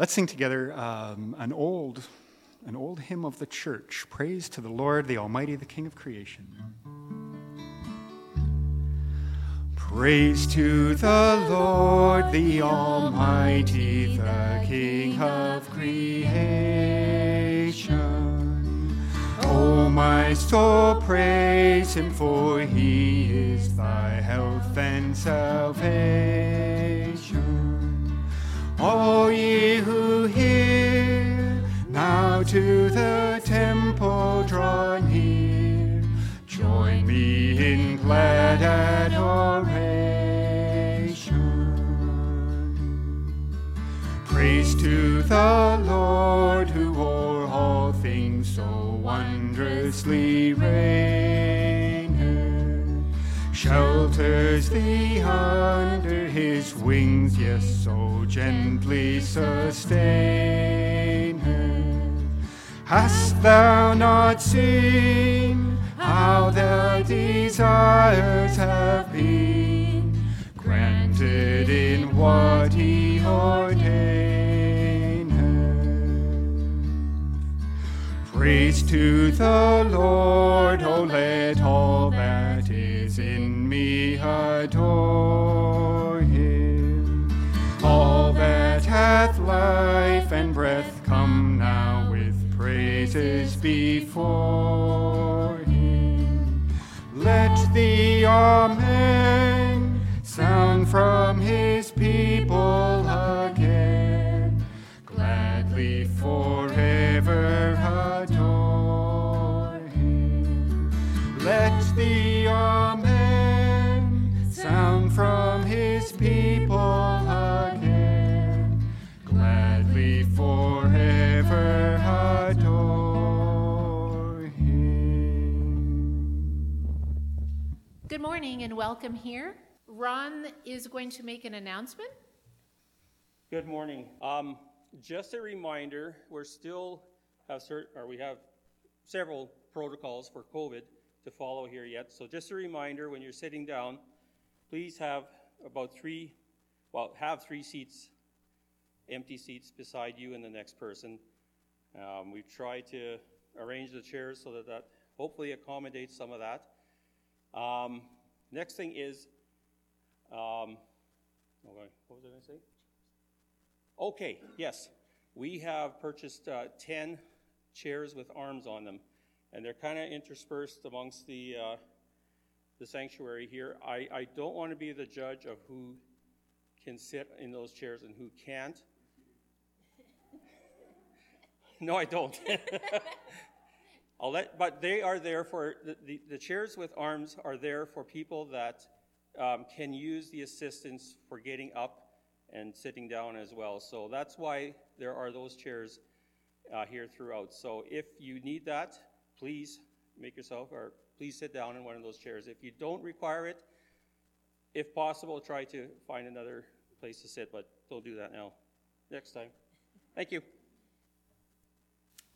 Let's sing together um, an old, an old hymn of the church. Praise to the Lord, the Almighty, the King of creation. Praise to the Lord, the Almighty, the King of creation. Oh, my soul, praise him, for he is thy health and salvation. All ye who hear, now to the temple draw near. Join me in glad adoration. Praise to the Lord who o'er all things so wondrously reigneth, shelters thee under his wings, yes, so gently sustain her. Hast thou not seen how their desires have been granted in what he ordained? Praise to the Lord, oh let all hath life and breath, come now with praises before him. Let the Amen sound from his people again, gladly forever adore him. Let the Amen forever adore him. Good morning and welcome here. Ron is going to make an announcement. Good morning. Um, just a reminder, we're still have certain, or we have several protocols for COVID to follow here yet. So just a reminder, when you're sitting down, please have about three, well, have three seats empty seats beside you and the next person. Um, we've tried to arrange the chairs so that that hopefully accommodates some of that. Um, next thing is, um, what was I going to say? Okay, yes, we have purchased uh, 10 chairs with arms on them, and they're kind of interspersed amongst the uh, the sanctuary here. I, I don't want to be the judge of who can sit in those chairs and who can't. No, I don't. I'll let, but they are there for the, the, the, chairs with arms are there for people that um, can use the assistance for getting up and sitting down as well. So that's why there are those chairs uh, here throughout. So if you need that, please make yourself or please sit down in one of those chairs. If you don't require it, if possible, try to find another place to sit, but don't do that now. Next time. Thank you.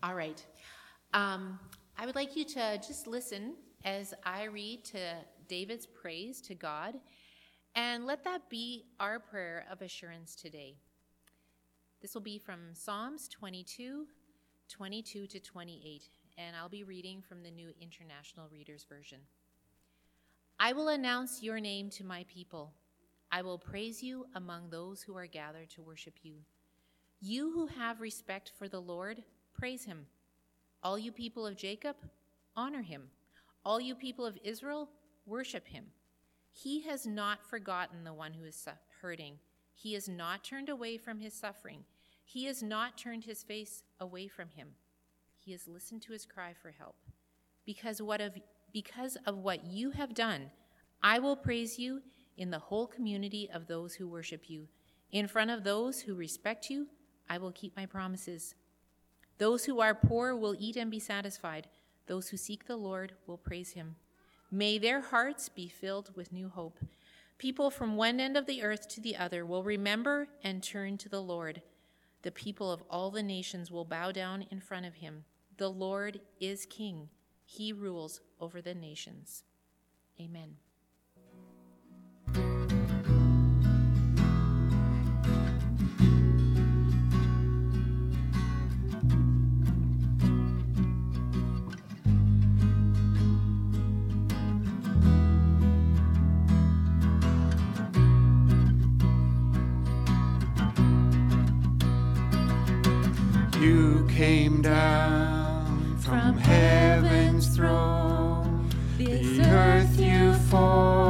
All right. Um, I would like you to just listen as I read to David's praise to God, and let that be our prayer of assurance today. This will be from Psalms 22, 22 to 28, and I'll be reading from the New International Reader's Version. I will announce your name to my people. I will praise you among those who are gathered to worship you. You who have respect for the Lord, praise him. All you people of Jacob, honor him. All you people of Israel, worship him. He has not forgotten the one who is hurting. He has not turned away from his suffering. He has not turned his face away from him. He has listened to his cry for help. Because what of because of what you have done, I will praise you in the whole community of those who worship you. In front of those who respect you, I will keep my promises. Those who are poor will eat and be satisfied. Those who seek the Lord will praise him. May their hearts be filled with new hope. People from one end of the earth to the other will remember and turn to the Lord. The people of all the nations will bow down in front of him. The Lord is king, he rules over the nations. Amen. Came down from heaven's throne. The earth you formed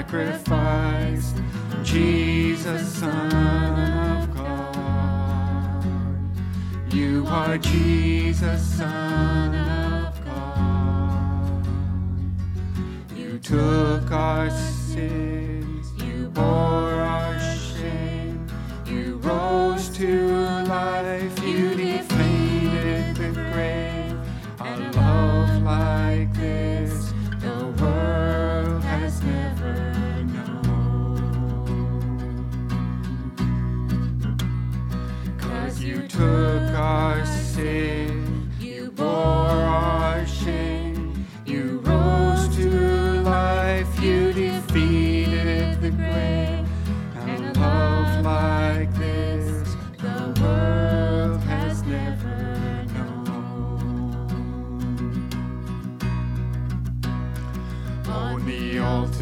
sacrifice. Jesus, Son of God, you are Jesus, Son of God. You took our sins, you bore our shame, you rose to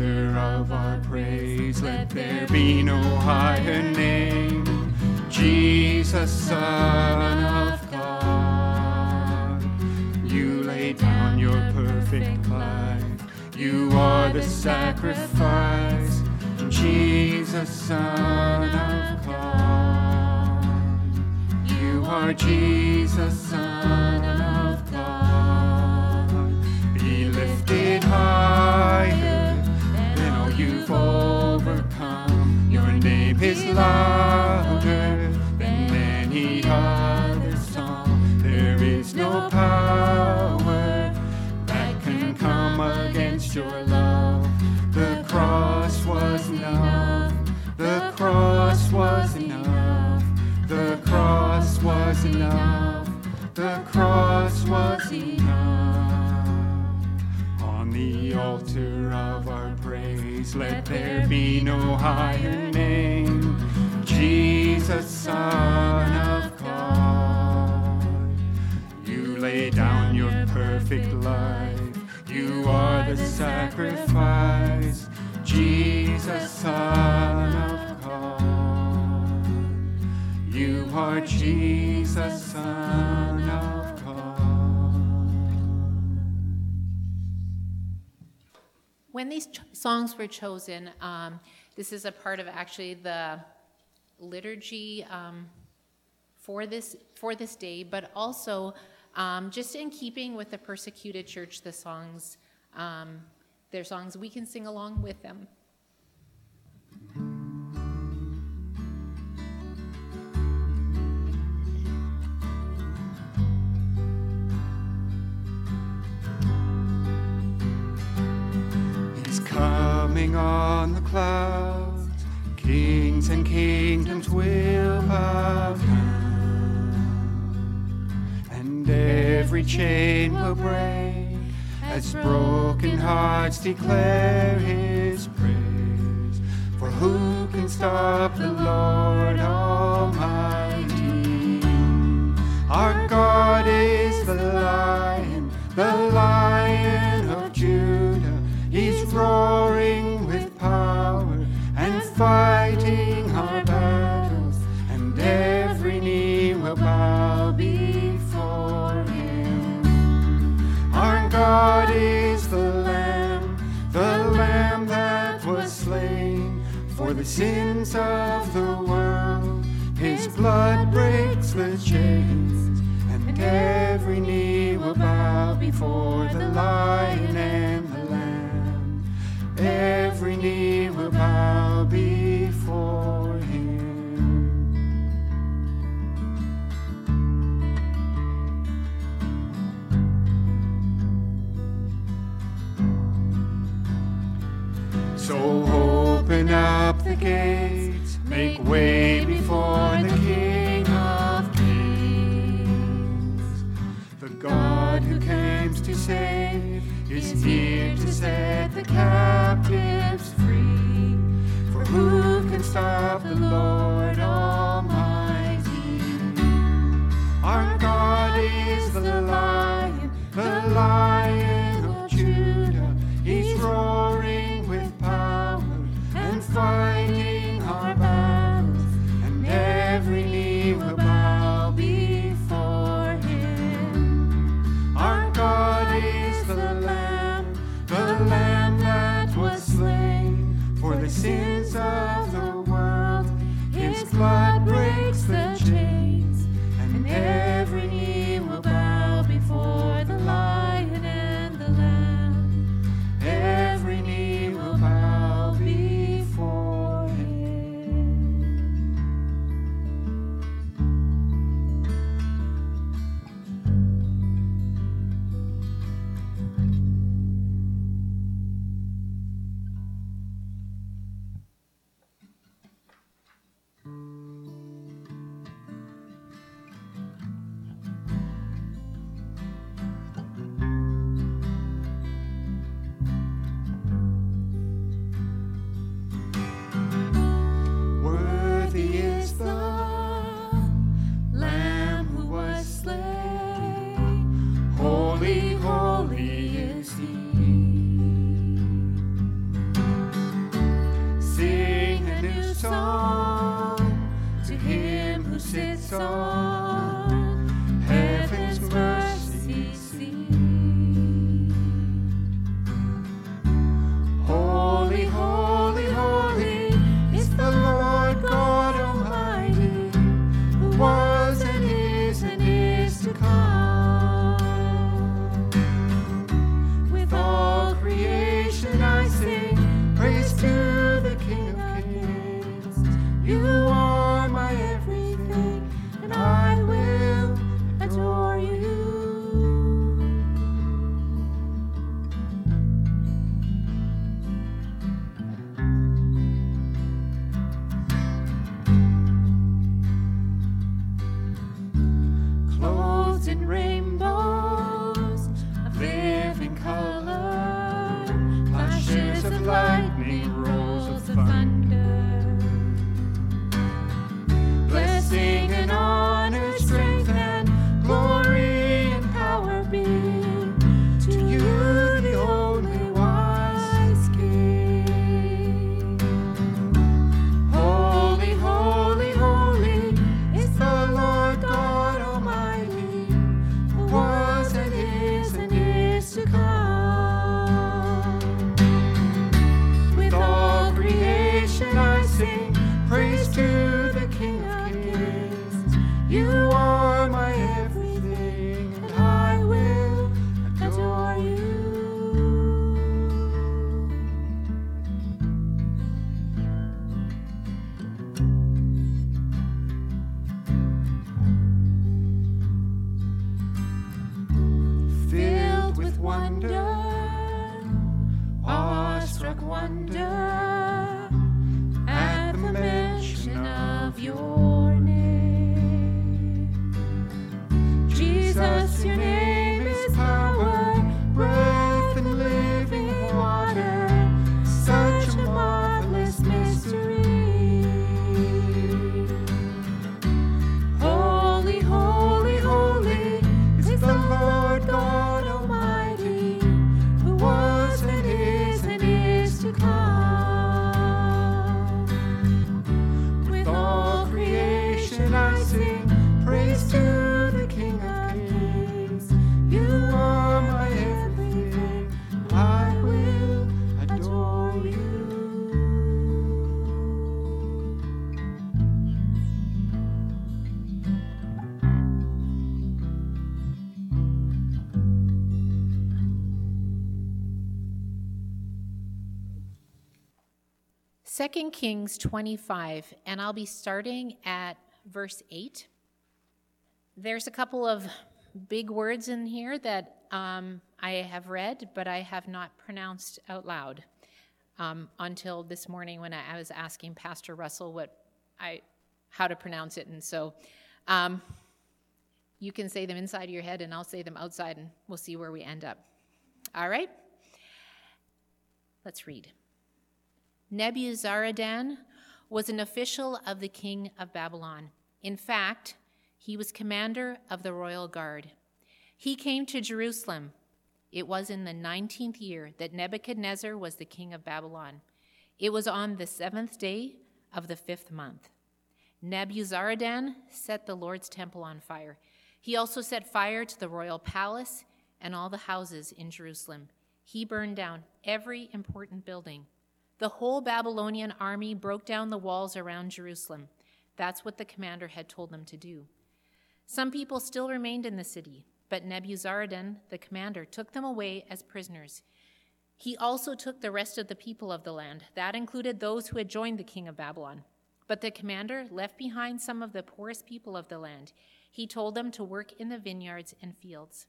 of our praise, let there be no higher name. Jesus, Son of God, you lay down your perfect life. You are the sacrifice. Jesus, Son of God, you are Jesus, Son of God. Be lifted than you've overcome. Your name is louder than any other song. There is no power that can come against your love. The cross was enough. The cross was enough. The cross was enough. The cross was enough. On the altar of our let there be no higher name. Jesus, Son of God, you lay down your perfect life. You are the sacrifice. Jesus, Son of God, you are Jesus, Son of God. When these songs were chosen, um, this is a part of actually the liturgy um, for this for this day, but also um, just in keeping with the persecuted church, the songs um, they're songs we can sing along with them. Coming on the clouds. Kings and kingdoms will bow and every chain will break as broken hearts declare His praise. For who can stop the Lord Almighty? Our God is the Lion, the Lion. Roaring with power and fighting our battles, and every knee will bow before Him. Our God is the Lamb, the Lamb that was slain for the sins of the world. His blood breaks the chains, and every knee will bow before the Lion and will bow before him. So open up the gates, make way before the King of Kings, the God who to save is here to set the captives free. For who can stop the Lord Almighty? Our God is the Lion, the Lion. song. 2 Kings 25, and I'll be starting at verse 8. There's a couple of big words in here that um, I have read, but I have not pronounced out loud um, until this morning when I, was asking Pastor Russell what I how to pronounce it, and so um, you can say them inside your head, and I'll say them outside, and we'll see where we end up. All right, let's read. Nebuzaradan was an official of the king of Babylon. In fact, he was commander of the royal guard. He came to Jerusalem. It was in the 19th year that Nebuchadnezzar was the king of Babylon. It was on the seventh day of the fifth month. Nebuzaradan set the Lord's temple on fire. He also set fire to the royal palace and all the houses in Jerusalem. He burned down every important building. The whole Babylonian army broke down the walls around Jerusalem. That's what the commander had told them to do. Some people still remained in the city, but Nebuzaradan, the commander, took them away as prisoners. He also took the rest of the people of the land. That included those who had joined the king of Babylon. But the commander left behind some of the poorest people of the land. He told them to work in the vineyards and fields.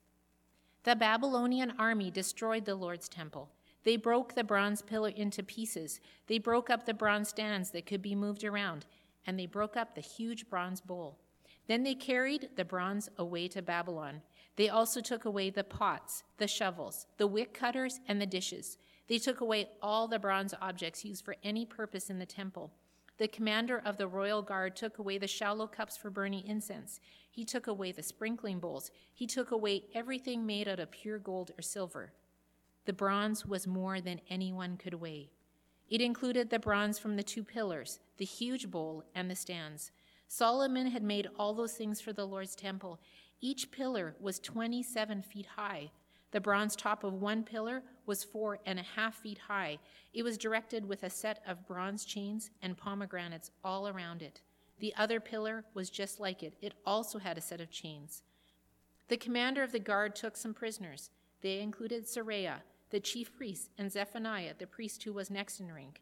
The Babylonian army destroyed the Lord's temple. They broke the bronze pillar into pieces. They broke up the bronze stands that could be moved around, and they broke up the huge bronze bowl. Then they carried the bronze away to Babylon. They also took away the pots, the shovels, the wick cutters, and the dishes. They took away all the bronze objects used for any purpose in the temple. The commander of the royal guard took away the shallow cups for burning incense. He took away the sprinkling bowls. He took away everything made out of pure gold or silver. The bronze was more than anyone could weigh. It included the bronze from the two pillars, the huge bowl, and the stands. Solomon had made all those things for the Lord's temple. Each pillar was 27 feet high. The bronze top of one pillar was four and a half feet high. It was directed with a set of bronze chains and pomegranates all around it. The other pillar was just like it. It also had a set of chains. The commander of the guard took some prisoners. They included Seraiah, the chief priest, and Zephaniah, the priest who was next in rank.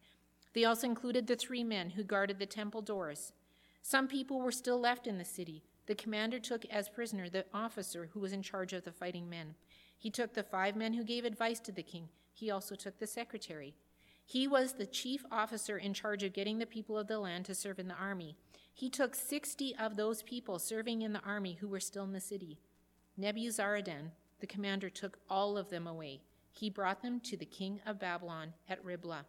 They also included the three men who guarded the temple doors. Some people were still left in the city. The commander took as prisoner the officer who was in charge of the fighting men. He took the five men who gave advice to the king. He also took the secretary. He was the chief officer in charge of getting the people of the land to serve in the army. He took 60 of those people serving in the army who were still in the city. Nebuzaradan, the commander, took all of them away he brought them to the king of Babylon at Riblah.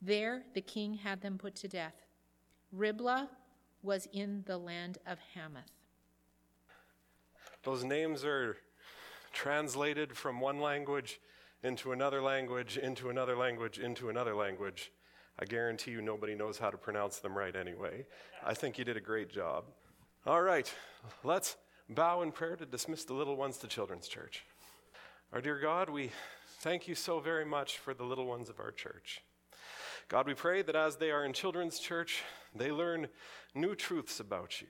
There the king had them put to death. Riblah was in the land of Hamath. Those names are translated from one language into another language, into another language, into another language. I guarantee you nobody knows how to pronounce them right anyway. I think you did a great job. All right, let's bow in prayer to dismiss the little ones to Children's Church. Our dear God, we Thank you so very much for the little ones of our church. God, we pray that as they are in children's church, they learn new truths about you,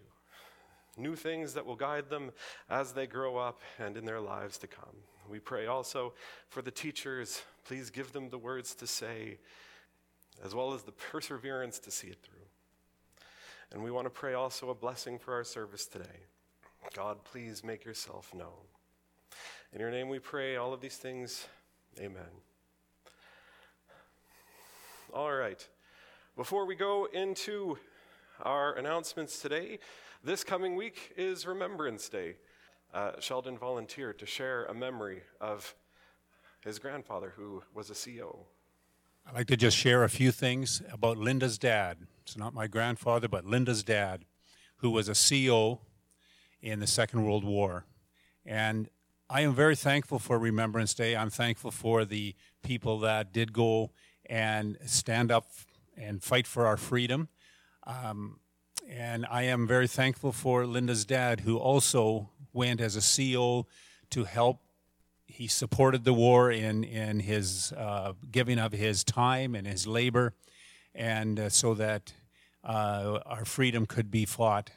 new things that will guide them as they grow up and in their lives to come. We pray also for the teachers. Please give them the words to say, as well as the perseverance to see it through. And we want to pray also a blessing for our service today. God, please make yourself known. In your name we pray all of these things. Amen. All right. Before we go into our announcements today, this coming week is Remembrance Day. Uh, Sheldon volunteered to share a memory of his grandfather, who was a CO. I'd like to just share a few things about Linda's dad. It's not my grandfather, but Linda's dad, who was a CO in the Second World War. And I am very thankful for Remembrance Day. I'm thankful for the people that did go and stand up and fight for our freedom. Um, and I am very thankful for Linda's dad, who also went as a CO to help. He supported the war in, in his uh, giving of his time and his labor, and uh, so that uh, our freedom could be fought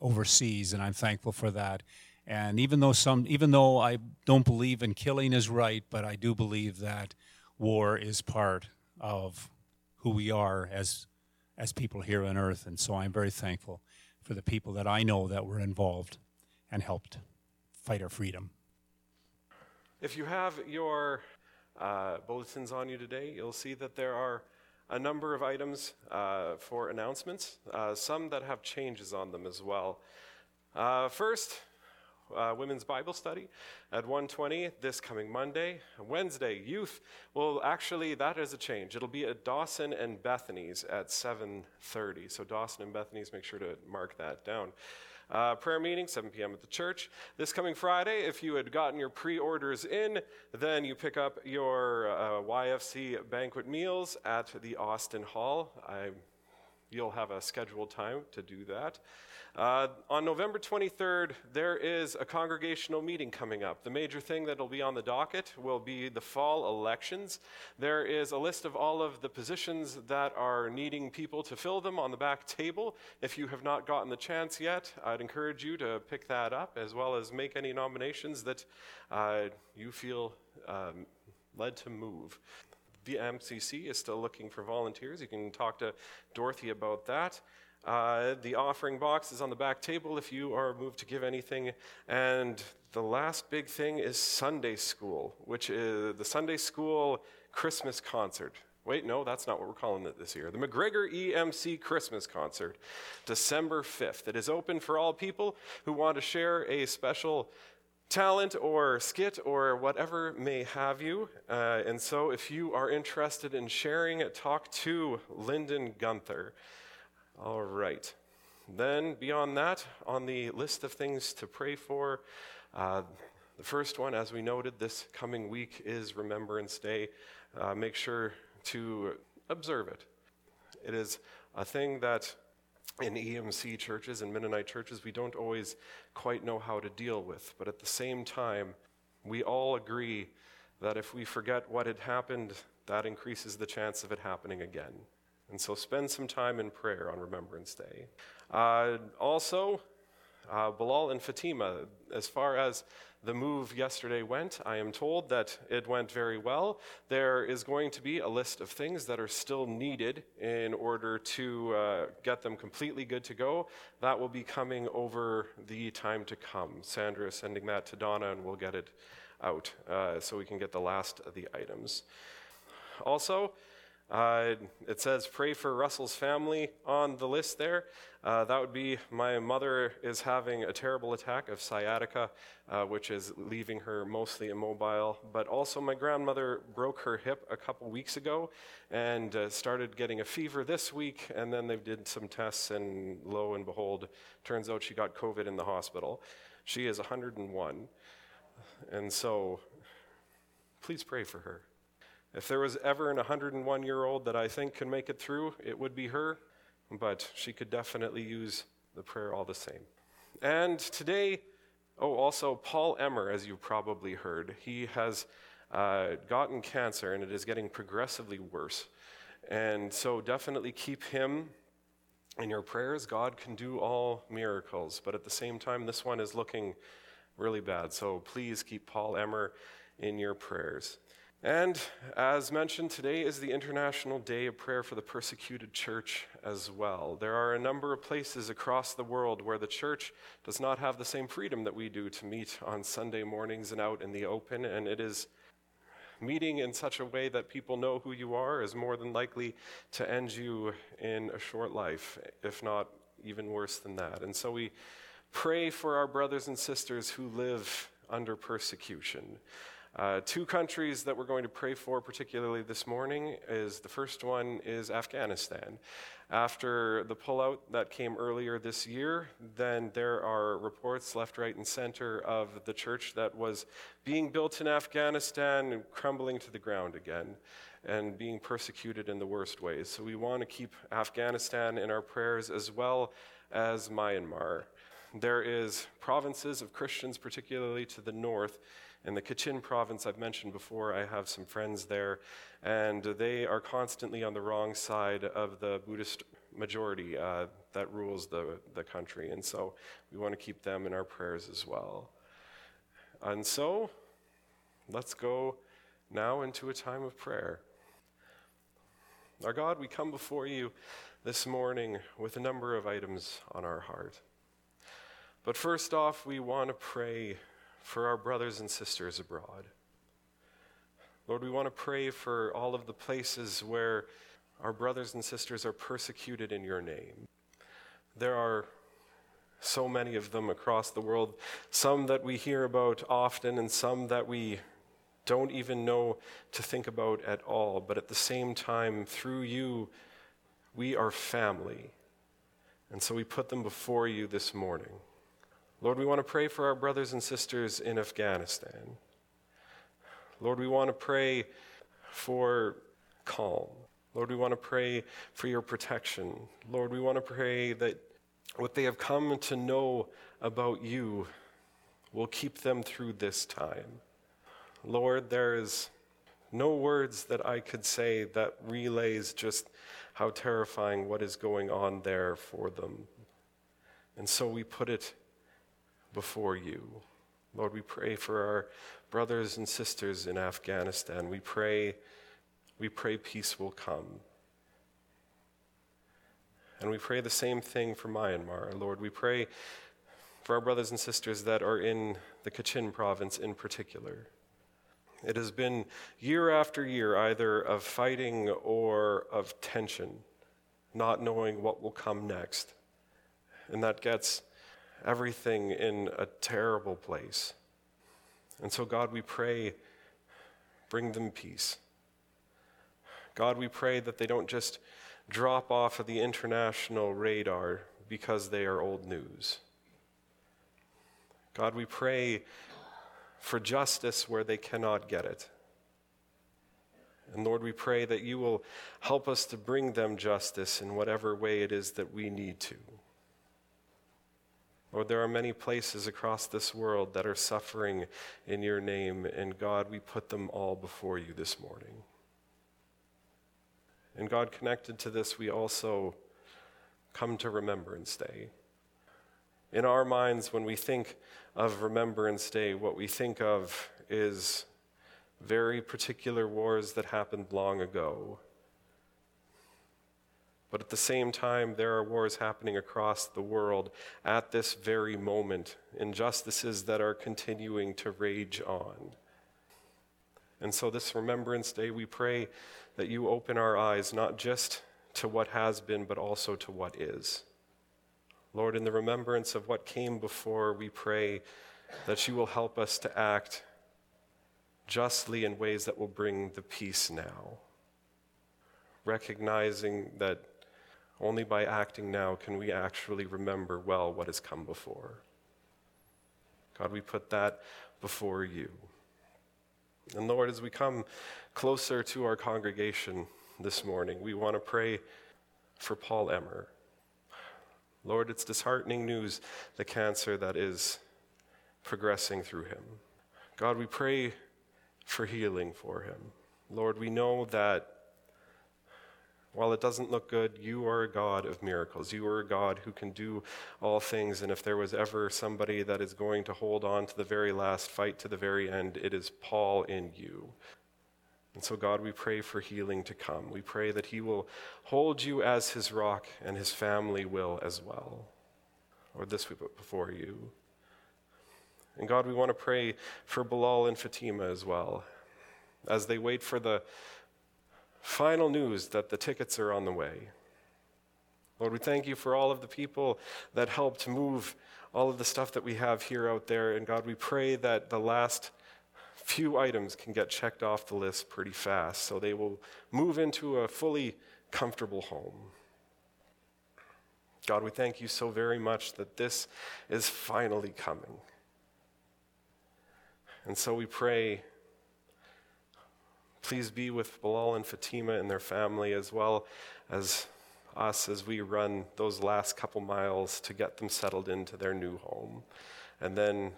overseas. And I'm thankful for that. And even though some, even though I don't believe in killing is right, but I do believe that war is part of who we are as as people here on earth. And so I'm very thankful for the people that I know that were involved and helped fight our freedom. If you have your uh, bulletins on you today, you'll see that there are a number of items uh, for announcements, uh, some that have changes on them as well. Uh, first, uh, women's Bible study at 1:20 this coming Monday. Wednesday, youth. Well, actually, that is a change. It'll be at Dawson and Bethany's at 7:30. So Dawson and Bethany's, make sure to mark that down. Uh, prayer meeting, 7 p.m. at the church. This coming Friday, if you had gotten your pre orders in, then you pick up your uh, YFC banquet meals at the Austin Hall. I, you'll have a scheduled time to do that. Uh, on November 23rd, there is a congregational meeting coming up. The major thing that will be on the docket will be the fall elections. There is a list of all of the positions that are needing people to fill them on the back table. If you have not gotten the chance yet, I'd encourage you to pick that up as well as make any nominations that uh, you feel um, led to move. The MCC is still looking for volunteers. You can talk to Dorothy about that. Uh, the offering box is on the back table if you are moved to give anything. And the last big thing is Sunday school, which is the Sunday school Christmas concert. Wait, no, that's not what we're calling it this year. The McGregor EMC Christmas Concert, December 5th. It is open for all people who want to share a special talent or skit or whatever may have you. Uh, and so if you are interested in sharing, talk to Lyndon Gunther. All right. Then, beyond that, on the list of things to pray for, uh, the first one, as we noted, this coming week is Remembrance Day. Uh, make sure to observe it. It is a thing that in EMC churches and Mennonite churches we don't always quite know how to deal with, but at the same time, we all agree that if we forget what had happened, that increases the chance of it happening again. And so spend some time in prayer on Remembrance Day. Uh, also, uh, Bilal and Fatima, as far as the move yesterday went, I am told that it went very well. There is going to be a list of things that are still needed in order to uh, get them completely good to go. That will be coming over the time to come. Sandra is sending that to Donna, and we'll get it out uh, so we can get the last of the items. Also, uh, it says, pray for Russell's family on the list there. Uh, that would be my mother is having a terrible attack of sciatica, uh, which is leaving her mostly immobile. But also, my grandmother broke her hip a couple weeks ago and uh, started getting a fever this week. And then they did some tests, and lo and behold, turns out she got COVID in the hospital. She is 101. And so, please pray for her. If there was ever an 101 year old that I think can make it through, it would be her, but she could definitely use the prayer all the same. And today, oh, also Paul Emmer, as you probably heard, he has uh, gotten cancer and it is getting progressively worse. And so definitely keep him in your prayers. God can do all miracles, but at the same time, this one is looking really bad. So please keep Paul Emmer in your prayers. And as mentioned, today is the International Day of Prayer for the Persecuted Church as well. There are a number of places across the world where the church does not have the same freedom that we do to meet on Sunday mornings and out in the open, and it is meeting in such a way that people know who you are is more than likely to end you in a short life, if not even worse than that. And so we pray for our brothers and sisters who live under persecution. Uh, two countries that we're going to pray for, particularly this morning, is the first one is Afghanistan. After the pullout that came earlier this year, then there are reports left, right, and center of the church that was being built in Afghanistan and crumbling to the ground again and being persecuted in the worst ways. So we want to keep Afghanistan in our prayers as well as Myanmar. There is provinces of Christians, particularly to the north, in the Kachin province, I've mentioned before, I have some friends there, and they are constantly on the wrong side of the Buddhist majority uh, that rules the, the country. And so we want to keep them in our prayers as well. And so let's go now into a time of prayer. Our God, we come before you this morning with a number of items on our heart. But first off, we want to pray for our brothers and sisters abroad. Lord, we want to pray for all of the places where our brothers and sisters are persecuted in your name. There are so many of them across the world, some that we hear about often, and some that we don't even know to think about at all. But at the same time, through you, we are family. And so we put them before you this morning. Lord, we want to pray for our brothers and sisters in Afghanistan. Lord, we want to pray for calm. Lord, we want to pray for your protection. Lord, we want to pray that what they have come to know about you will keep them through this time. Lord, there is no words that I could say that relays just how terrifying what is going on there for them. And so we put it before you. Lord, we pray for our brothers and sisters in Afghanistan. We pray, we pray peace will come. And we pray the same thing for Myanmar. Lord, we pray for our brothers and sisters that are in the Kachin province in particular. It has been year after year either of fighting or of tension, not knowing what will come next. And that gets everything in a terrible place. And so, God, we pray, bring them peace. God, we pray that they don't just drop off of the international radar because they are old news. God, we pray for justice where they cannot get it. And Lord, we pray that you will help us to bring them justice in whatever way it is that we need to. Lord, there are many places across this world that are suffering in your name, and God, we put them all before you this morning. And God, connected to this, we also come to Remembrance Day. In our minds, when we think of Remembrance Day, what we think of is very particular wars that happened long ago. But at the same time, there are wars happening across the world at this very moment, injustices that are continuing to rage on. And so, this Remembrance Day, we pray that you open our eyes not just to what has been, but also to what is. Lord, in the remembrance of what came before, we pray that you will help us to act justly in ways that will bring the peace now. Recognizing that only by acting now can we actually remember well what has come before. God, we put that before you. And Lord, as we come closer to our congregation this morning, we want to pray for Paul Emmer. Lord, it's disheartening news the cancer that is progressing through him. God, we pray for healing for him. Lord, we know that while it doesn't look good, you are a God of miracles. You are a God who can do all things. And if there was ever somebody that is going to hold on to the very last fight to the very end, it is Paul in you. And so, God, we pray for healing to come. We pray that he will hold you as his rock and his family will as well. Lord, this we put before you. And God, we want to pray for Bilal and Fatima as well as they wait for the final news that the tickets are on the way. Lord, we thank you for all of the people that helped move all of the stuff that we have here out there. And God, we pray that the last few items can get checked off the list pretty fast so they will move into a fully comfortable home. God, we thank you so very much that this is finally coming. And so we pray Please be with Bilal and Fatima and their family, as well as us as we run those last couple miles to get them settled into their new home. And then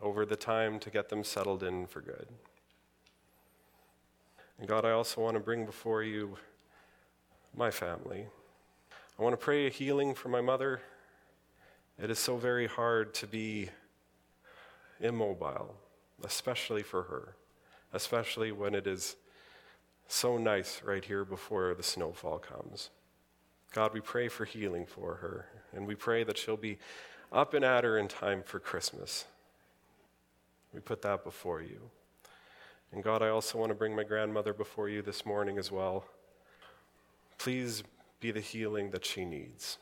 over the time to get them settled in for good. And God, I also want to bring before you my family. I want to pray a healing for my mother. It is so very hard to be immobile, especially for her especially when it is so nice right here before the snowfall comes. God, we pray for healing for her, and we pray that she'll be up and at her in time for Christmas. We put that before you. And God, I also want to bring my grandmother before you this morning as well. Please be the healing that she needs.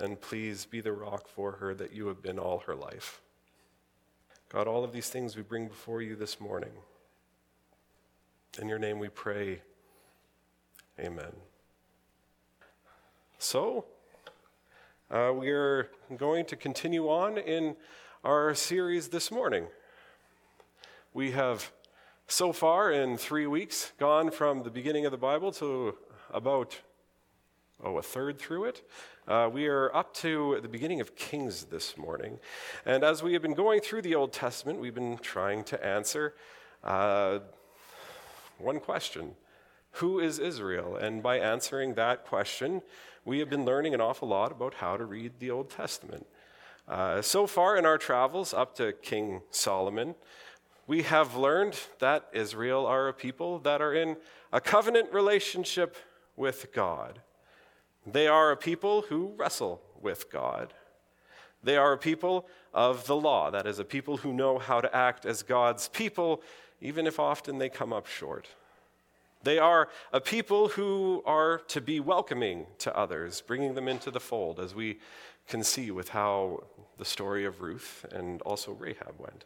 And please be the rock for her that you have been all her life. God, all of these things we bring before you this morning. In your name we pray. Amen. So, uh, we are going to continue on in our series this morning. We have so far in three weeks gone from the beginning of the Bible to about oh, a third through it. Uh, we are up to the beginning of Kings this morning. And as we have been going through the Old Testament, we've been trying to answer uh, one question Who is Israel? And by answering that question, we have been learning an awful lot about how to read the Old Testament. Uh, so far in our travels up to King Solomon, we have learned that Israel are a people that are in a covenant relationship with God. They are a people who wrestle with God. They are a people of the law, that is, a people who know how to act as God's people, even if often they come up short. They are a people who are to be welcoming to others, bringing them into the fold, as we can see with how the story of Ruth and also Rahab went.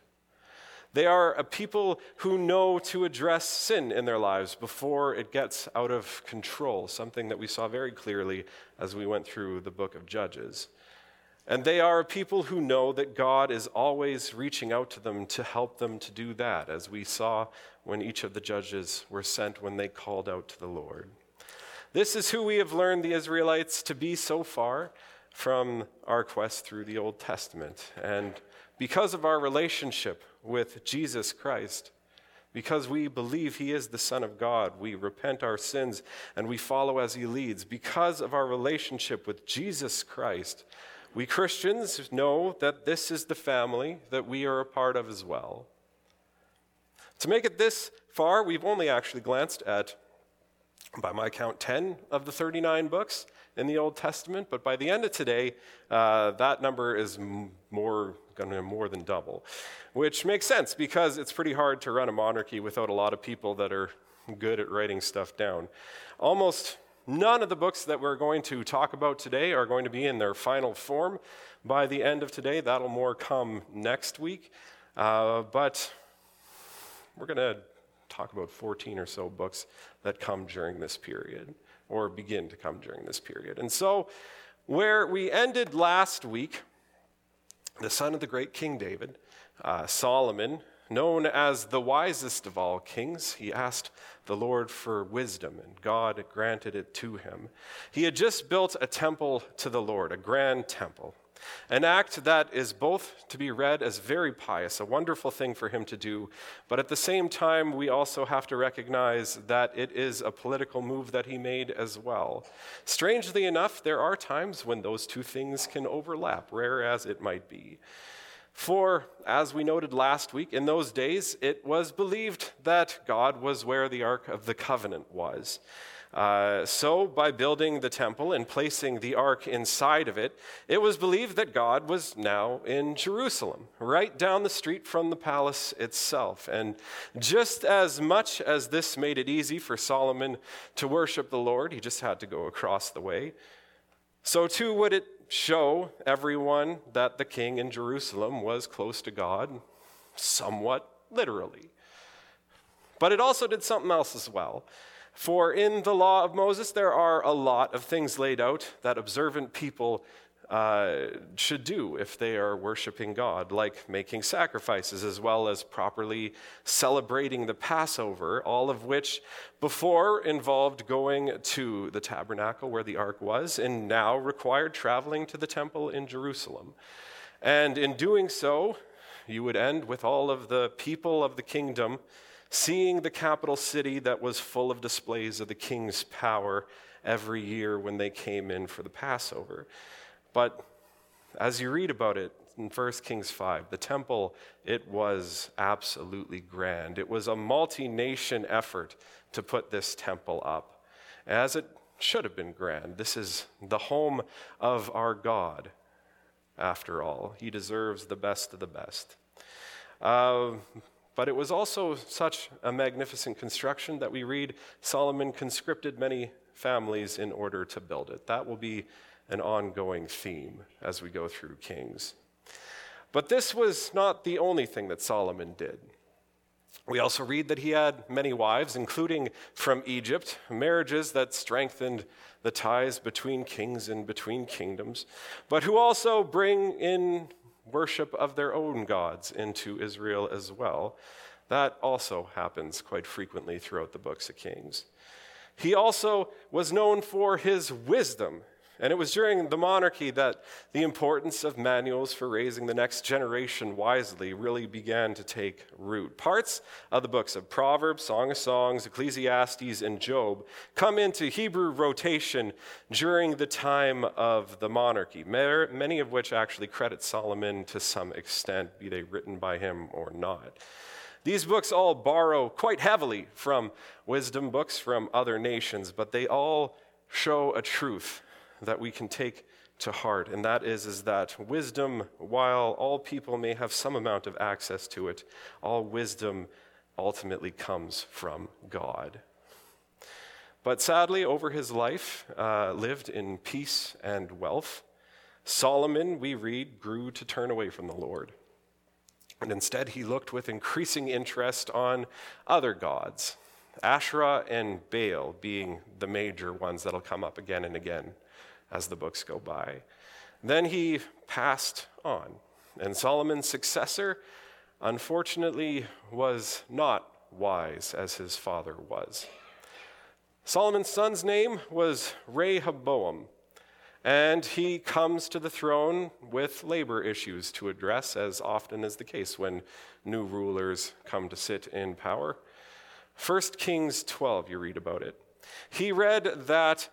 They are a people who know to address sin in their lives before it gets out of control, something that we saw very clearly as we went through the book of Judges. And they are people who know that God is always reaching out to them to help them to do that, as we saw when each of the judges were sent when they called out to the Lord. This is who we have learned the Israelites to be so far from our quest through the Old Testament. And because of our relationship with Jesus Christ, because we believe He is the Son of God, we repent our sins and we follow as He leads. Because of our relationship with Jesus Christ, we Christians know that this is the family that we are a part of as well. To make it this far, we've only actually glanced at, by my count, 10 of the 39 books in the Old Testament, but by the end of today, uh, that number is more going to more than double, which makes sense because it's pretty hard to run a monarchy without a lot of people that are good at writing stuff down. Almost none of the books that we're going to talk about today are going to be in their final form by the end of today. That'll more come next week. Uh, but we're going to talk about 14 or so books that come during this period or begin to come during this period. And so, where we ended last week the son of the great King David, uh, Solomon, known as the wisest of all kings, he asked the Lord for wisdom, and God granted it to him. He had just built a temple to the Lord, a grand temple. An act that is both to be read as very pious, a wonderful thing for him to do, but at the same time, we also have to recognize that it is a political move that he made as well. Strangely enough, there are times when those two things can overlap, rare as it might be. For, as we noted last week, in those days it was believed that God was where the Ark of the Covenant was. Uh, so, by building the temple and placing the ark inside of it, it was believed that God was now in Jerusalem, right down the street from the palace itself. And just as much as this made it easy for Solomon to worship the Lord, he just had to go across the way. So, too, would it show everyone that the king in Jerusalem was close to God, somewhat literally. But it also did something else as well. For in the law of Moses, there are a lot of things laid out that observant people uh, should do if they are worshiping God, like making sacrifices as well as properly celebrating the Passover, all of which before involved going to the tabernacle where the ark was, and now required traveling to the temple in Jerusalem. And in doing so, you would end with all of the people of the kingdom seeing the capital city that was full of displays of the king's power every year when they came in for the Passover. But as you read about it in 1 Kings 5, the temple, it was absolutely grand. It was a multi nation effort to put this temple up, as it should have been grand. This is the home of our God, after all. He deserves the best of the best. Uh, But it was also such a magnificent construction that we read Solomon conscripted many families in order to build it. That will be an ongoing theme as we go through Kings. But this was not the only thing that Solomon did. We also read that he had many wives, including from Egypt, marriages that strengthened the ties between kings and between kingdoms, but who also bring in worship of their own gods into Israel as well. That also happens quite frequently throughout the books of Kings. He also was known for his wisdom and it was during the monarchy that the importance of manuals for raising the next generation wisely really began to take root. Parts of the books of Proverbs, Song of Songs, Ecclesiastes, and Job come into Hebrew rotation during the time of the monarchy, many of which actually credit Solomon to some extent, be they written by him or not. These books all borrow quite heavily from wisdom books from other nations, but they all show a truth that we can take to heart, and that is, is that wisdom, while all people may have some amount of access to it, all wisdom ultimately comes from God. But sadly, over his life, uh, lived in peace and wealth. Solomon, we read, grew to turn away from the Lord. And instead, he looked with increasing interest on other gods, Asherah and Baal being the major ones that'll come up again and again as the books go by. Then he passed on, and Solomon's successor, unfortunately, was not wise as his father was. Solomon's son's name was Rehoboam, and he comes to the throne with labor issues to address, as often is the case when new rulers come to sit in power. 1 Kings 12, you read about it. He read that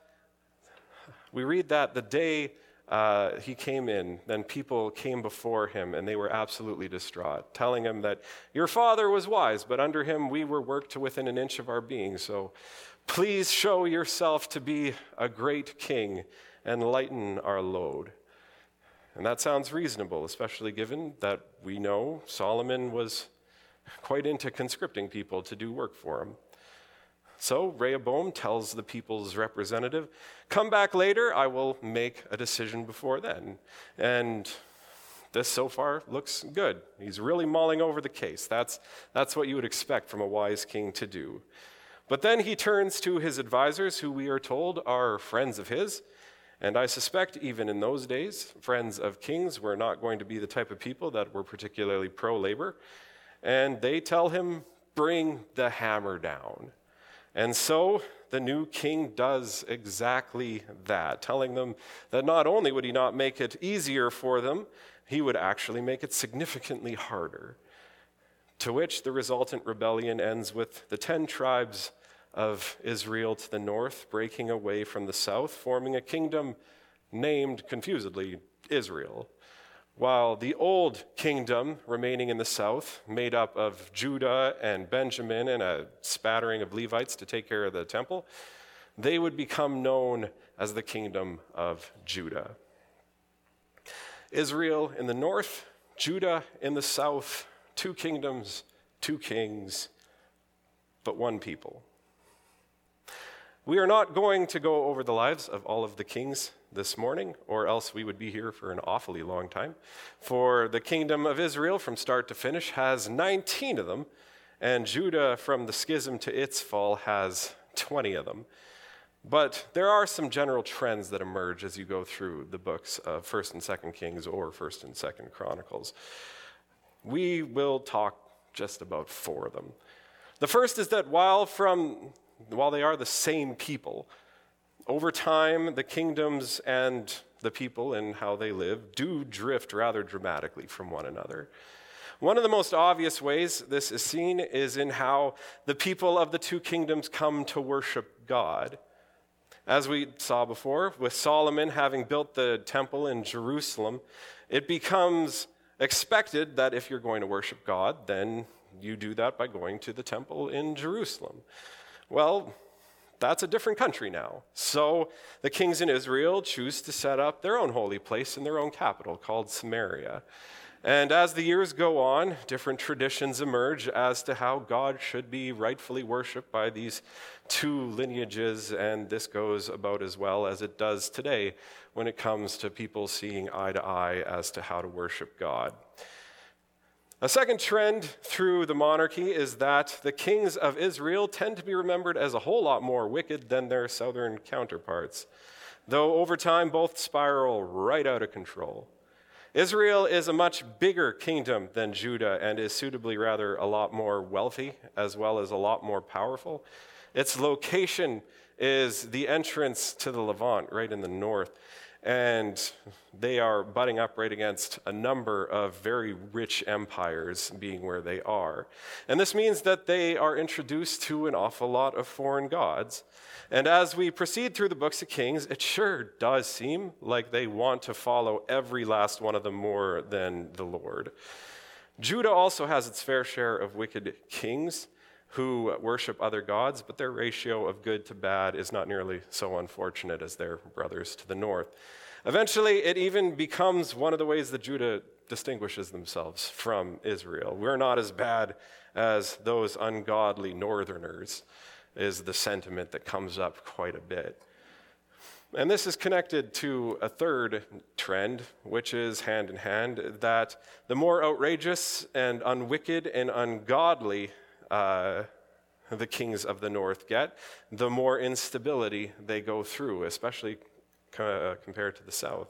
we read that the day uh, he came in, then people came before him and they were absolutely distraught, telling him that your father was wise, but under him we were worked to within an inch of our being. So please show yourself to be a great king and lighten our load. And that sounds reasonable, especially given that we know Solomon was quite into conscripting people to do work for him. So Rehoboam tells the people's representative, Come back later, I will make a decision before then. And this so far looks good. He's really mulling over the case. That's, that's what you would expect from a wise king to do. But then he turns to his advisors, who we are told are friends of his. And I suspect even in those days, friends of kings were not going to be the type of people that were particularly pro labor. And they tell him, Bring the hammer down. And so the new king does exactly that, telling them that not only would he not make it easier for them, he would actually make it significantly harder. To which the resultant rebellion ends with the 10 tribes of Israel to the north breaking away from the south, forming a kingdom named confusedly Israel while the old kingdom remaining in the south, made up of Judah and Benjamin and a spattering of Levites to take care of the temple, they would become known as the kingdom of Judah. Israel in the north, Judah in the south, two kingdoms, two kings, but one people. We are not going to go over the lives of all of the kings this morning, or else we would be here for an awfully long time. For the kingdom of Israel, from start to finish, has 19 of them, and Judah, from the schism to its fall, has 20 of them. But there are some general trends that emerge as you go through the books of 1st and 2nd Kings or 1st and 2nd Chronicles. We will talk just about four of them. The first is that while from while they are the same people, over time, the kingdoms and the people and how they live do drift rather dramatically from one another. One of the most obvious ways this is seen is in how the people of the two kingdoms come to worship God. As we saw before, with Solomon having built the temple in Jerusalem, it becomes expected that if you're going to worship God, then you do that by going to the temple in Jerusalem. Well, that's a different country now. So the kings in Israel choose to set up their own holy place in their own capital called Samaria. And as the years go on, different traditions emerge as to how God should be rightfully worshiped by these two lineages, and this goes about as well as it does today when it comes to people seeing eye to eye as to how to worship God. A second trend through the monarchy is that the kings of Israel tend to be remembered as a whole lot more wicked than their southern counterparts, though over time both spiral right out of control. Israel is a much bigger kingdom than Judah and is suitably rather a lot more wealthy as well as a lot more powerful. Its location is the entrance to the Levant, right in the north and they are butting up right against a number of very rich empires being where they are. And this means that they are introduced to an awful lot of foreign gods. And as we proceed through the books of Kings, it sure does seem like they want to follow every last one of them more than the Lord. Judah also has its fair share of wicked kings who worship other gods, but their ratio of good to bad is not nearly so unfortunate as their brothers to the north. Eventually, it even becomes one of the ways that Judah distinguishes themselves from Israel. We're not as bad as those ungodly northerners, is the sentiment that comes up quite a bit. And this is connected to a third trend, which is hand in hand that the more outrageous and unwicked and ungodly uh, the kings of the north get, the more instability they go through, especially uh, compared to the south.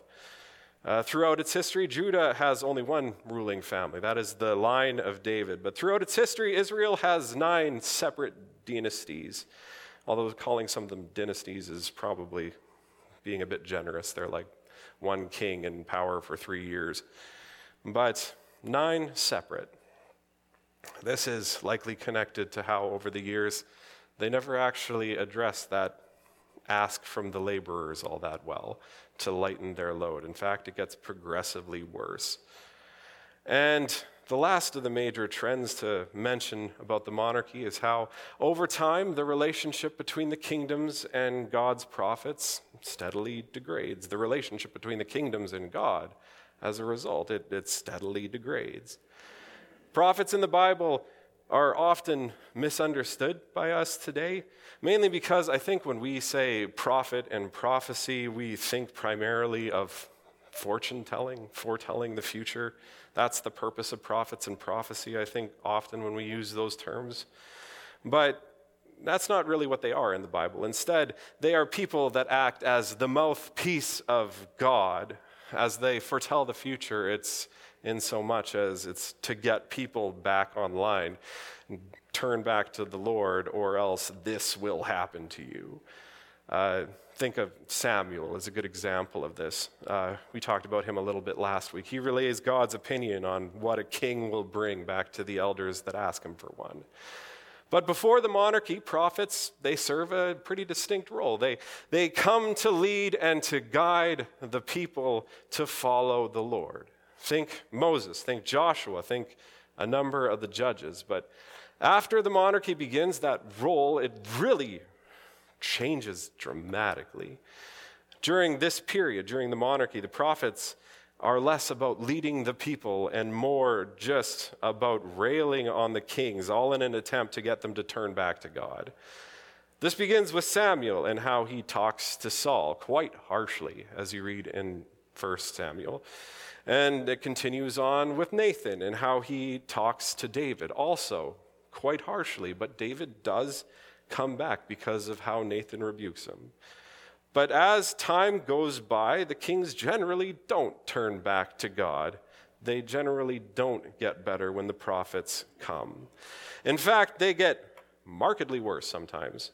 Uh, throughout its history, Judah has only one ruling family. That is the line of David. But throughout its history, Israel has nine separate dynasties. Although calling some of them dynasties is probably being a bit generous. They're like one king in power for three years. But nine separate. This is likely connected to how, over the years, they never actually addressed that ask from the laborers all that well to lighten their load. In fact, it gets progressively worse. And the last of the major trends to mention about the monarchy is how, over time, the relationship between the kingdoms and God's prophets steadily degrades. The relationship between the kingdoms and God, as a result, it, it steadily degrades. Prophets in the Bible are often misunderstood by us today, mainly because I think when we say prophet and prophecy, we think primarily of fortune telling, foretelling the future. That's the purpose of prophets and prophecy, I think, often when we use those terms. But that's not really what they are in the Bible. Instead, they are people that act as the mouthpiece of God. As they foretell the future, it's in so much as it's to get people back online, turn back to the Lord, or else this will happen to you. Uh, think of Samuel as a good example of this. Uh, we talked about him a little bit last week. He relays God's opinion on what a king will bring back to the elders that ask him for one. But before the monarchy, prophets, they serve a pretty distinct role. They, they come to lead and to guide the people to follow the Lord. Think Moses, think Joshua, think a number of the judges. But after the monarchy begins, that role, it really changes dramatically. During this period, during the monarchy, the prophets are less about leading the people and more just about railing on the kings, all in an attempt to get them to turn back to God. This begins with Samuel and how he talks to Saul quite harshly, as you read in 1 Samuel. And it continues on with Nathan and how he talks to David also quite harshly, but David does come back because of how Nathan rebukes him. But as time goes by, the kings generally don't turn back to God. They generally don't get better when the prophets come. In fact, they get markedly worse sometimes.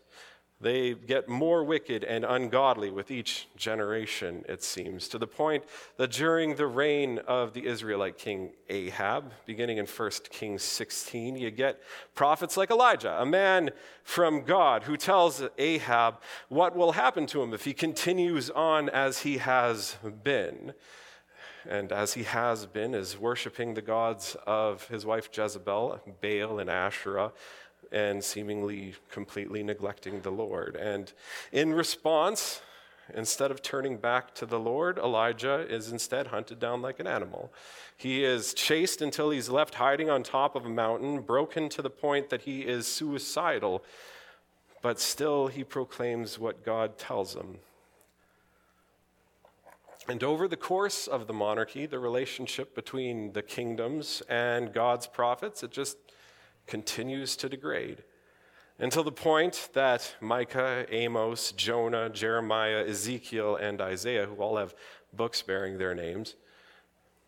They get more wicked and ungodly with each generation, it seems, to the point that during the reign of the Israelite king Ahab, beginning in 1 Kings 16, you get prophets like Elijah, a man from God who tells Ahab what will happen to him if he continues on as he has been. And as he has been, is worshiping the gods of his wife Jezebel, Baal, and Asherah and seemingly completely neglecting the Lord. And in response, Instead of turning back to the Lord, Elijah is instead hunted down like an animal. He is chased until he's left hiding on top of a mountain, broken to the point that he is suicidal, but still he proclaims what God tells him. And over the course of the monarchy, the relationship between the kingdoms and God's prophets, it just continues to degrade until the point that Micah, Amos, Jonah, Jeremiah, Ezekiel, and Isaiah, who all have books bearing their names,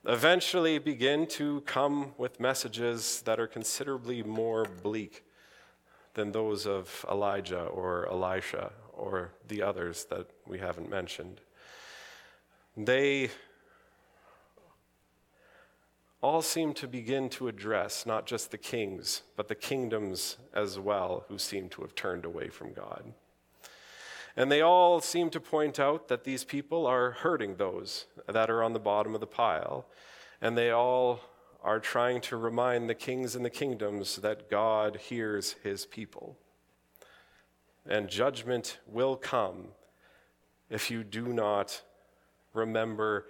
eventually begin to come with messages that are considerably more bleak than those of Elijah or Elisha or the others that we haven't mentioned. They all seem to begin to address not just the kings, but the kingdoms as well, who seem to have turned away from God. And they all seem to point out that these people are hurting those that are on the bottom of the pile. And they all are trying to remind the kings and the kingdoms that God hears his people. And judgment will come if you do not remember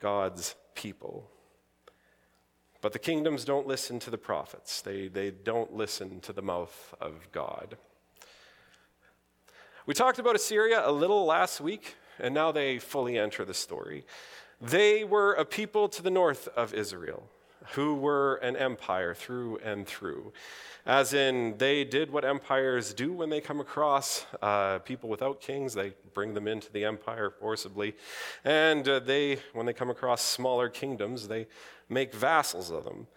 God's people. But the kingdoms don't listen to the prophets, they, they don't listen to the mouth of God. We talked about Assyria a little last week, and now they fully enter the story. They were a people to the north of Israel who were an empire through and through. As in, they did what empires do when they come across uh, people without kings, they bring them into the empire forcibly. And uh, they, when they come across smaller kingdoms, they make vassals of them.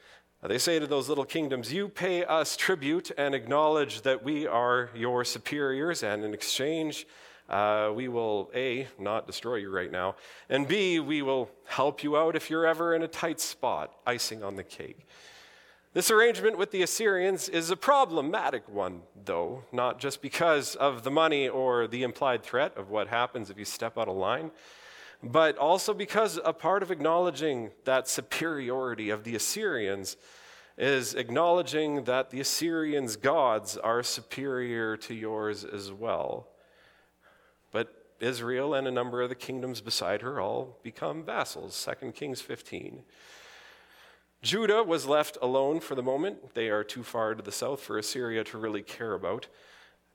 They say to those little kingdoms, You pay us tribute and acknowledge that we are your superiors, and in exchange, uh, we will A, not destroy you right now, and B, we will help you out if you're ever in a tight spot, icing on the cake. This arrangement with the Assyrians is a problematic one, though, not just because of the money or the implied threat of what happens if you step out of line, but also because a part of acknowledging that superiority of the Assyrians is acknowledging that the Assyrians' gods are superior to yours as well. Israel and a number of the kingdoms beside her all become vassals, 2 Kings 15. Judah was left alone for the moment. They are too far to the south for Assyria to really care about.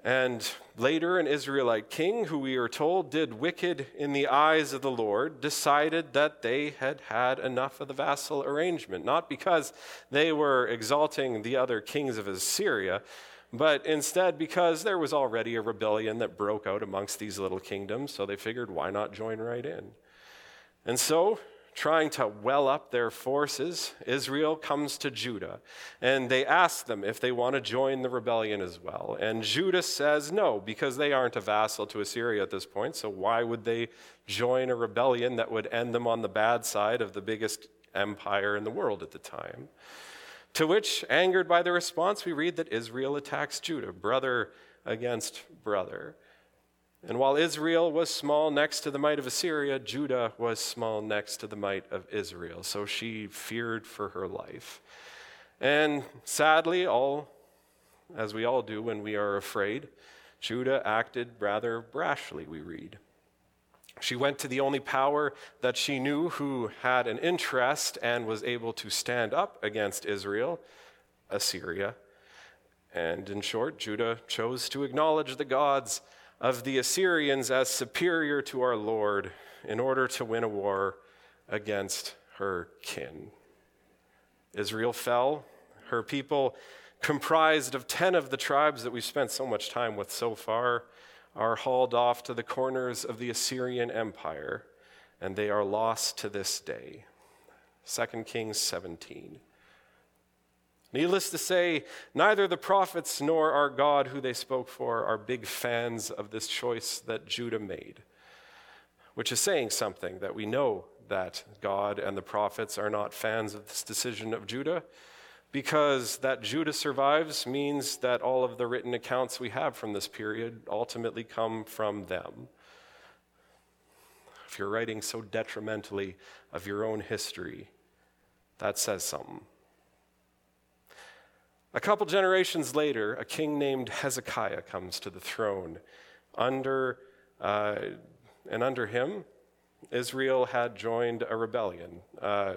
And later, an Israelite king, who we are told did wicked in the eyes of the Lord, decided that they had had enough of the vassal arrangement, not because they were exalting the other kings of Assyria, but instead because there was already a rebellion that broke out amongst these little kingdoms, so they figured, why not join right in? And so trying to well up their forces, Israel comes to Judah and they ask them if they want to join the rebellion as well. And Judah says no, because they aren't a vassal to Assyria at this point, so why would they join a rebellion that would end them on the bad side of the biggest empire in the world at the time? To which, angered by the response, we read that Israel attacks Judah, brother against brother. And while Israel was small next to the might of Assyria, Judah was small next to the might of Israel. So she feared for her life. And sadly, all, as we all do when we are afraid, Judah acted rather brashly, we read. She went to the only power that she knew who had an interest and was able to stand up against Israel, Assyria. And in short, Judah chose to acknowledge the gods of the Assyrians as superior to our Lord in order to win a war against her kin. Israel fell. Her people, comprised of 10 of the tribes that we've spent so much time with so far, are hauled off to the corners of the Assyrian Empire, and they are lost to this day. 2 Kings 17. Needless to say, neither the prophets nor our God, who they spoke for, are big fans of this choice that Judah made, which is saying something that we know that God and the prophets are not fans of this decision of Judah, because that Judah survives means that all of the written accounts we have from this period ultimately come from them. If you're writing so detrimentally of your own history, that says something. A couple generations later, a king named Hezekiah comes to the throne under uh, and under him, Israel had joined a rebellion. Uh,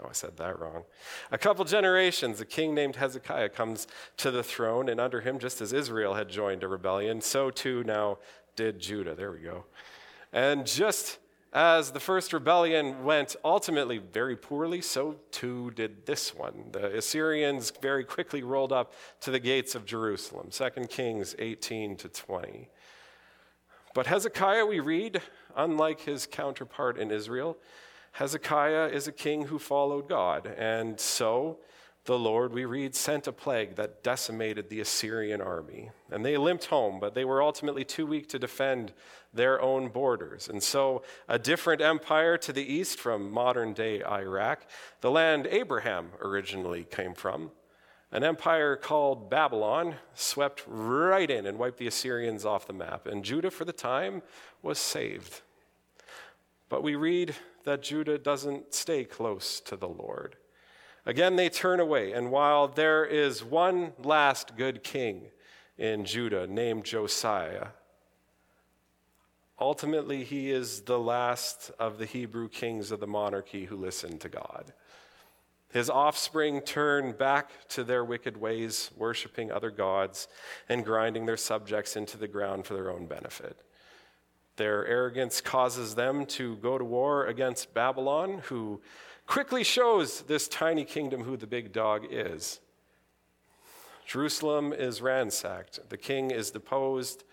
oh, I said that wrong. A couple generations, a king named Hezekiah comes to the throne, and under him, just as Israel had joined a rebellion, so too now did Judah. There we go. And just as the first rebellion went ultimately very poorly, so too did this one. The Assyrians very quickly rolled up to the gates of Jerusalem. 2 Kings 18 to 20. But Hezekiah, we read, unlike his counterpart in Israel, Hezekiah is a king who followed God. And so the Lord, we read, sent a plague that decimated the Assyrian army. And they limped home, but they were ultimately too weak to defend their own borders. And so, a different empire to the east from modern day Iraq, the land Abraham originally came from, an empire called Babylon swept right in and wiped the Assyrians off the map. And Judah, for the time, was saved. But we read that Judah doesn't stay close to the Lord. Again, they turn away. And while there is one last good king in Judah named Josiah, ultimately he is the last of the Hebrew kings of the monarchy who listened to God. His offspring turn back to their wicked ways, worshiping other gods and grinding their subjects into the ground for their own benefit. Their arrogance causes them to go to war against Babylon, who quickly shows this tiny kingdom who the big dog is. Jerusalem is ransacked, the king is deposed,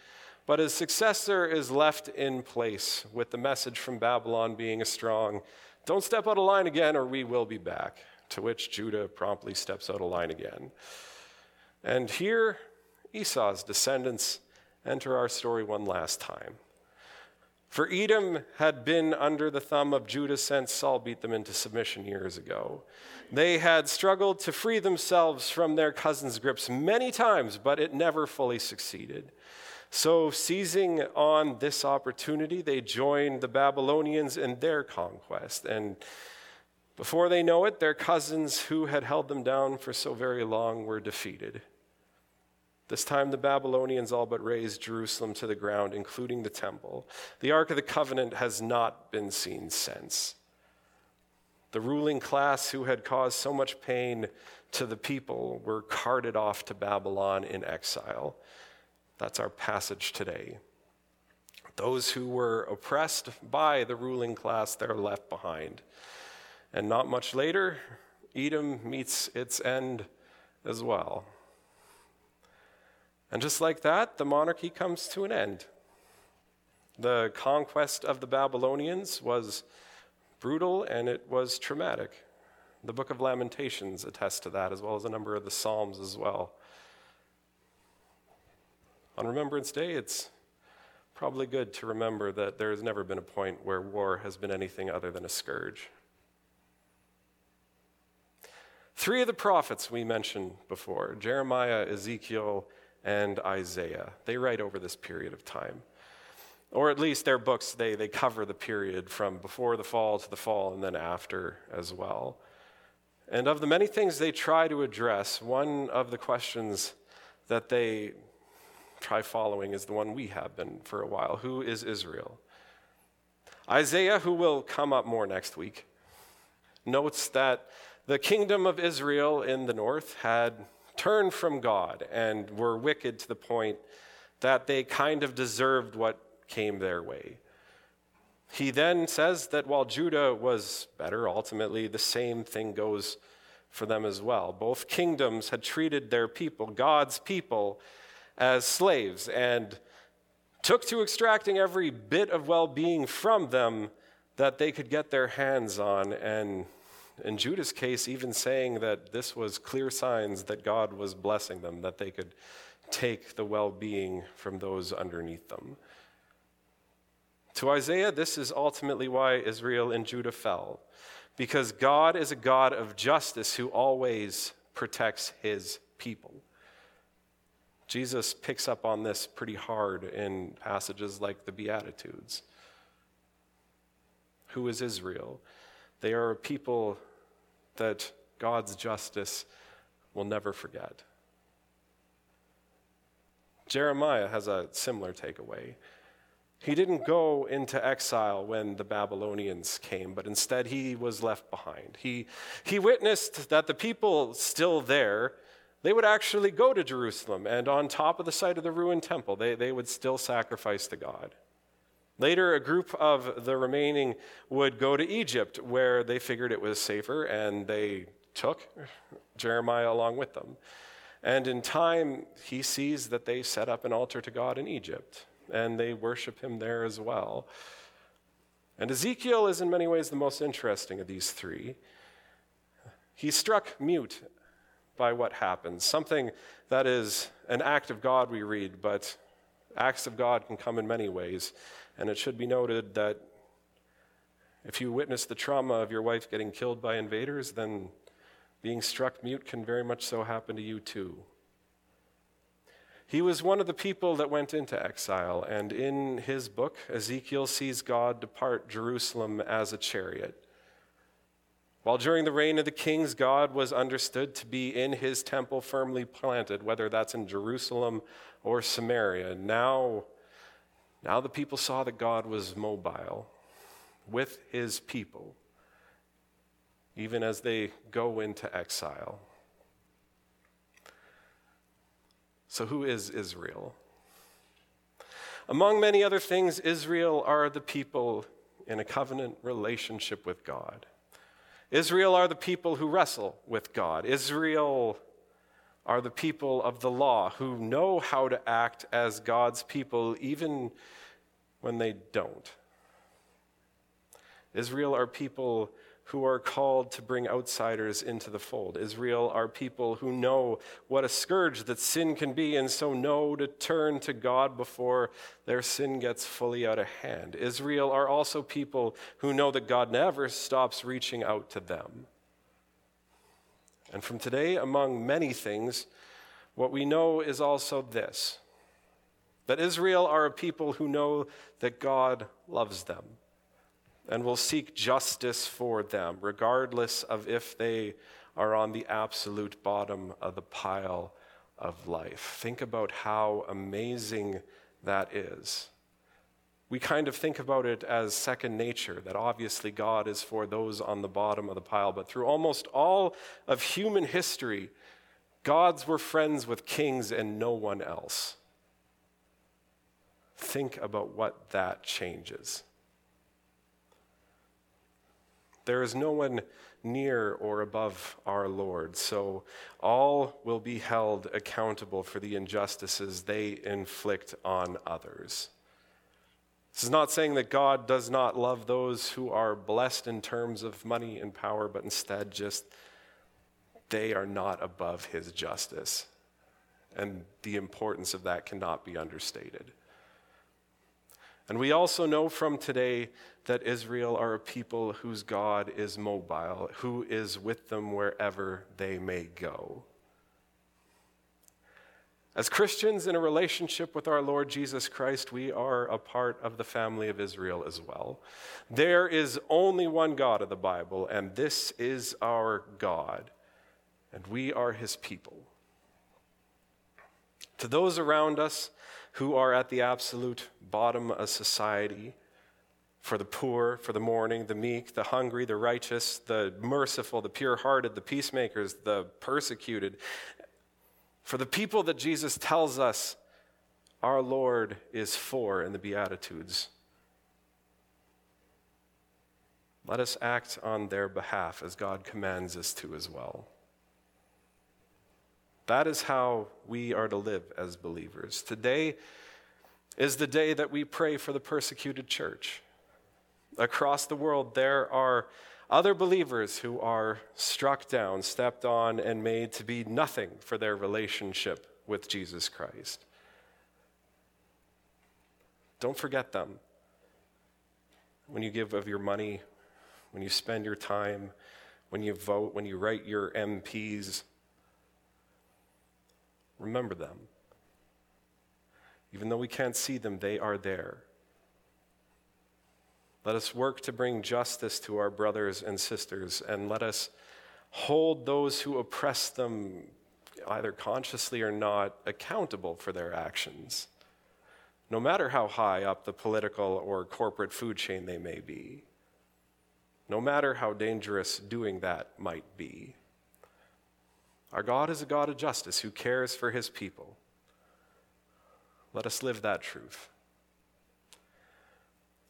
but his successor is left in place with the message from Babylon being a strong, don't step out of line again or we will be back. To which Judah promptly steps out of line again. And here, Esau's descendants enter our story one last time. For Edom had been under the thumb of Judah since Saul beat them into submission years ago. They had struggled to free themselves from their cousin's grips many times, but it never fully succeeded. So, seizing on this opportunity, they joined the Babylonians in their conquest. And before they know it, their cousins who had held them down for so very long were defeated. This time, the Babylonians all but razed Jerusalem to the ground, including the temple. The Ark of the Covenant has not been seen since. The ruling class who had caused so much pain to the people were carted off to Babylon in exile. That's our passage today. Those who were oppressed by the ruling class, they're left behind. And not much later, Edom meets its end as well. And just like that, the monarchy comes to an end. The conquest of the Babylonians was brutal and it was traumatic. The book of Lamentations attests to that, as well as a number of the Psalms as well. On Remembrance Day, it's probably good to remember that there has never been a point where war has been anything other than a scourge. Three of the prophets we mentioned before Jeremiah, Ezekiel, and Isaiah. They write over this period of time. Or at least their books, they, they cover the period from before the fall to the fall and then after as well. And of the many things they try to address, one of the questions that they try following is the one we have been for a while Who is Israel? Isaiah, who will come up more next week, notes that the kingdom of Israel in the north had turned from God and were wicked to the point that they kind of deserved what came their way. He then says that while Judah was better, ultimately the same thing goes for them as well. Both kingdoms had treated their people, God's people, as slaves and took to extracting every bit of well being from them that they could get their hands on and in Judah's case, even saying that this was clear signs that God was blessing them, that they could take the well being from those underneath them. To Isaiah, this is ultimately why Israel and Judah fell, because God is a God of justice who always protects his people. Jesus picks up on this pretty hard in passages like the Beatitudes. Who is Israel? They are a people that God's justice will never forget. Jeremiah has a similar takeaway. He didn't go into exile when the Babylonians came, but instead he was left behind. He, he witnessed that the people still there, they would actually go to Jerusalem, and on top of the site of the ruined temple, they, they would still sacrifice to God. Later, a group of the remaining would go to Egypt, where they figured it was safer, and they took Jeremiah along with them. And in time, he sees that they set up an altar to God in Egypt and they worship him there as well. And Ezekiel is in many ways the most interesting of these three. He's struck mute by what happens, something that is an act of God, we read, but acts of God can come in many ways. And it should be noted that if you witness the trauma of your wife getting killed by invaders, then being struck mute can very much so happen to you too. He was one of the people that went into exile, and in his book, Ezekiel sees God depart Jerusalem as a chariot. While during the reign of the kings, God was understood to be in his temple firmly planted, whether that's in Jerusalem or Samaria. Now, now the people saw that God was mobile with his people, even as they go into exile. So, who is Israel? Among many other things, Israel are the people in a covenant relationship with God. Israel are the people who wrestle with God. Israel are the people of the law who know how to act as God's people even when they don't. Israel are people who are called to bring outsiders into the fold. Israel are people who know what a scourge that sin can be and so know to turn to God before their sin gets fully out of hand. Israel are also people who know that God never stops reaching out to them. And from today, among many things, what we know is also this that Israel are a people who know that God loves them and will seek justice for them, regardless of if they are on the absolute bottom of the pile of life. Think about how amazing that is. We kind of think about it as second nature, that obviously God is for those on the bottom of the pile, but through almost all of human history, gods were friends with kings and no one else. Think about what that changes. There is no one near or above our Lord, so all will be held accountable for the injustices they inflict on others. This is not saying that God does not love those who are blessed in terms of money and power, but instead just they are not above his justice. And the importance of that cannot be understated. And we also know from today that Israel are a people whose God is mobile, who is with them wherever they may go. As Christians in a relationship with our Lord Jesus Christ, we are a part of the family of Israel as well. There is only one God of the Bible, and this is our God, and we are his people. To those around us who are at the absolute bottom of society, for the poor, for the mourning, the meek, the hungry, the righteous, the merciful, the pure hearted, the peacemakers, the persecuted. For the people that Jesus tells us our Lord is for in the Beatitudes. Let us act on their behalf as God commands us to as well. That is how we are to live as believers. Today is the day that we pray for the persecuted church across the world, there are other believers who are struck down, stepped on, and made to be nothing for their relationship with Jesus Christ. Don't forget them. When you give of your money, when you spend your time, when you vote, when you write your MPs, remember them. Even though we can't see them, they are there. Let us work to bring justice to our brothers and sisters, and let us hold those who oppress them, either consciously or not, accountable for their actions. no matter how high up the political or corporate food chain they may be, no matter how dangerous doing that might be. Our God is a God of justice who cares for his people. Let us live that truth.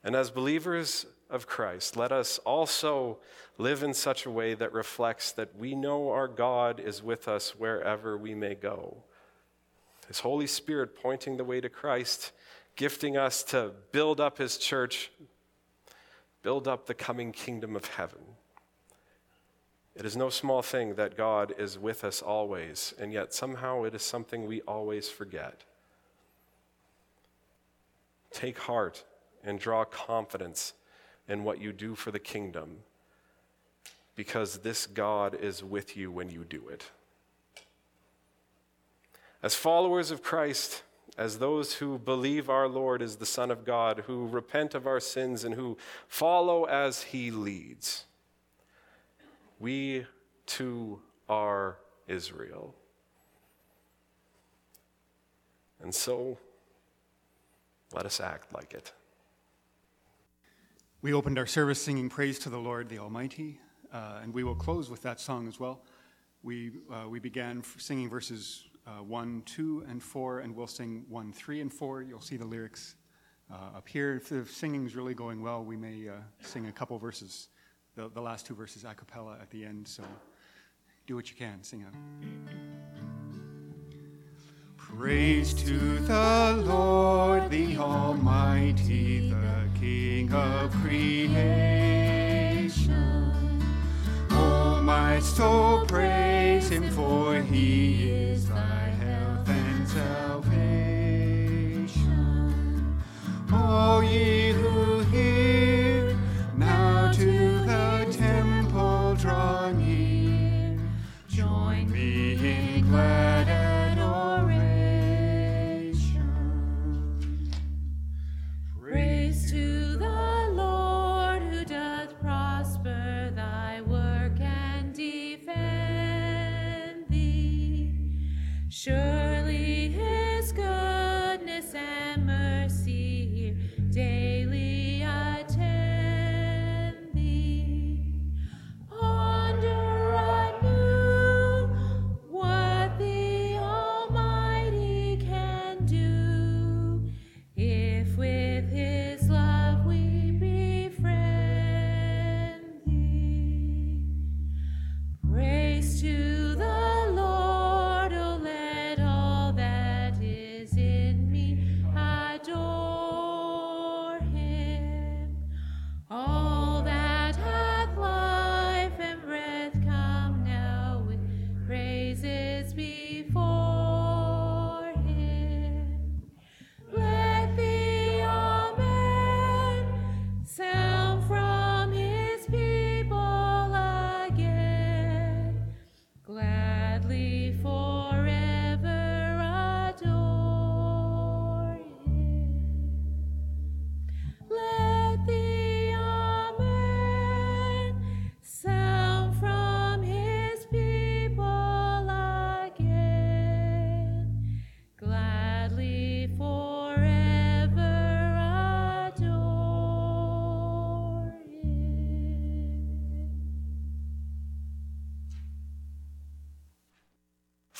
And as believers of Christ, let us also live in such a way that reflects that we know our God is with us wherever we may go. His Holy Spirit pointing the way to Christ, gifting us to build up His church, build up the coming kingdom of heaven. It is no small thing that God is with us always, and yet somehow it is something we always forget. Take heart and draw confidence in what you do for the kingdom because this God is with you when you do it. As followers of Christ, as those who believe our Lord is the Son of God, who repent of our sins, and who follow as he leads, we too are Israel. And so, let us act like it. We opened our service singing praise to the Lord the Almighty, uh, and we will close with that song as well. We, uh, we began singing verses uh, 1, 2, and 4, and we'll sing 1, 3, and 4. You'll see the lyrics uh, up here. If the singing is really going well, we may uh, sing a couple verses, the, the last two verses a cappella at the end. So do what you can, sing out. Praise to the Lord, the Almighty, the King of creation. Oh, my soul, praise him, for he is thy health and salvation. All ye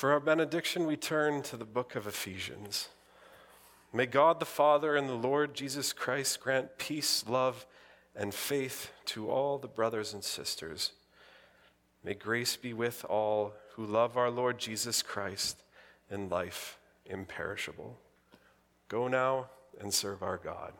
For our benediction, we turn to the book of Ephesians. May God the Father and the Lord Jesus Christ grant peace, love, and faith to all the brothers and sisters. May grace be with all who love our Lord Jesus Christ in life imperishable. Go now and serve our God.